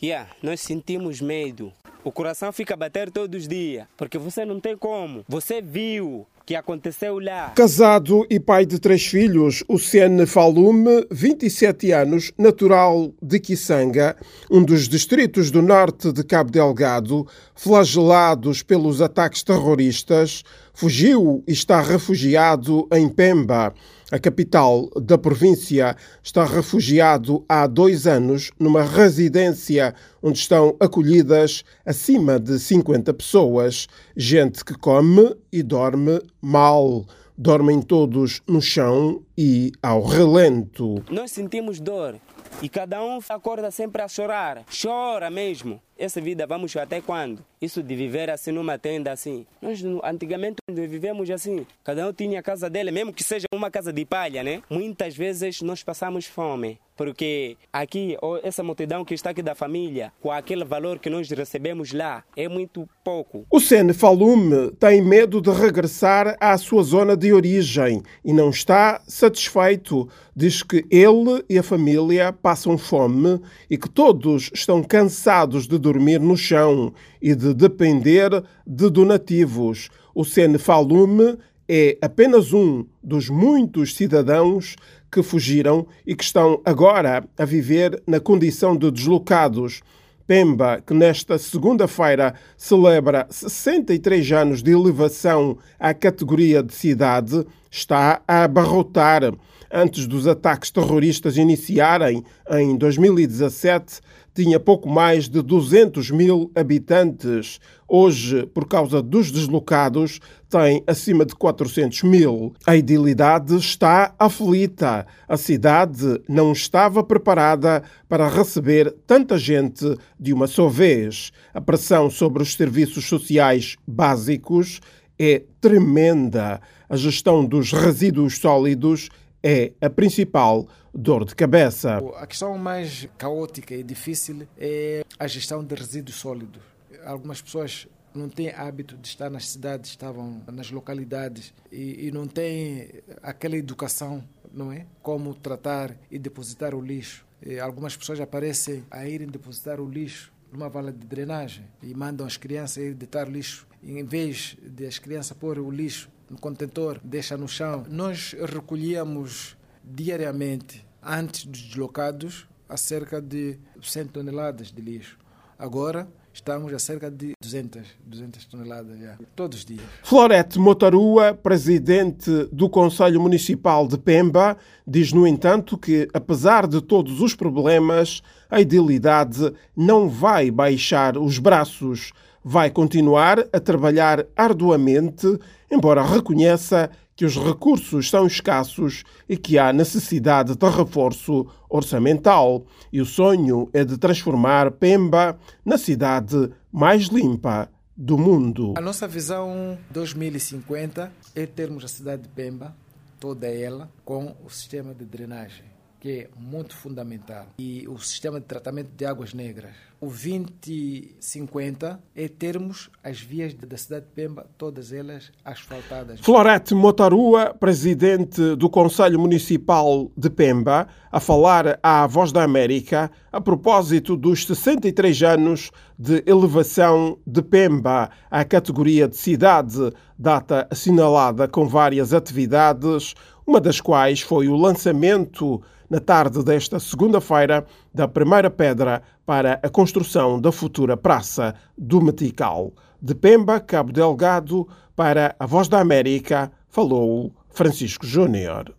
Yeah, nós sentimos medo. O coração fica a bater todos os dias, porque você não tem como. Você viu que aconteceu lá. Casado e pai de três filhos, o Sene Falume, 27 anos, natural de Kisanga, um dos distritos do norte de Cabo Delgado, flagelados pelos ataques terroristas, fugiu e está refugiado em Pemba. A capital da província está refugiado há dois anos numa residência onde estão acolhidas acima de 50 pessoas, gente que come e dorme mal. Dormem todos no chão e ao relento. Nós sentimos dor e cada um acorda sempre a chorar. Chora mesmo. Essa vida vamos até quando? Isso de viver assim numa tenda assim. Nós antigamente vivemos assim. Cada um tinha a casa dele, mesmo que seja uma casa de palha, né? Muitas vezes nós passamos fome. Porque aqui, essa multidão que está aqui da família, com aquele valor que nós recebemos lá, é muito pouco. O Sene Falume tem medo de regressar à sua zona de origem e não está satisfeito. Diz que ele e a família passam fome e que todos estão cansados de dormir no chão e de depender de donativos. O Sene Falume é apenas um dos muitos cidadãos que fugiram e que estão agora a viver na condição de deslocados. Pemba, que nesta segunda-feira celebra 63 anos de elevação à categoria de cidade, está a abarrotar. Antes dos ataques terroristas iniciarem em 2017, tinha pouco mais de 200 mil habitantes. Hoje, por causa dos deslocados, tem acima de 400 mil. A idilidade está aflita. A cidade não estava preparada para receber tanta gente de uma só vez. A pressão sobre os serviços sociais básicos é tremenda. A gestão dos resíduos sólidos é a principal dor de cabeça. A questão mais caótica e difícil é a gestão de resíduos sólidos. Algumas pessoas não têm hábito de estar nas cidades, estavam nas localidades e, e não têm aquela educação, não é? Como tratar e depositar o lixo. E algumas pessoas aparecem a irem depositar o lixo numa vala de drenagem e mandam as crianças ir deitar lixo. Em vez de as crianças pôr o lixo no contentor, deixa no chão. Nós recolhíamos diariamente, antes dos deslocados, a cerca de 100 toneladas de lixo. Agora estamos a cerca de 200, 200 toneladas já, todos os dias. Florete Motarua, presidente do Conselho Municipal de Pemba, diz, no entanto, que, apesar de todos os problemas, a idilidade não vai baixar os braços vai continuar a trabalhar arduamente, embora reconheça que os recursos são escassos e que há necessidade de reforço orçamental. E o sonho é de transformar Pemba na cidade mais limpa do mundo. A nossa visão 2050 é termos a cidade de Pemba, toda ela, com o sistema de drenagem que é muito fundamental, e o sistema de tratamento de águas negras. O 2050 é termos as vias da cidade de Pemba, todas elas asfaltadas. Florete Motarua, presidente do Conselho Municipal de Pemba, a falar à Voz da América a propósito dos 63 anos de elevação de Pemba à categoria de cidade, data assinalada com várias atividades, uma das quais foi o lançamento na tarde desta segunda-feira da primeira pedra para a construção da futura Praça do Metical. De Pemba, Cabo Delgado, para a Voz da América, falou Francisco Júnior.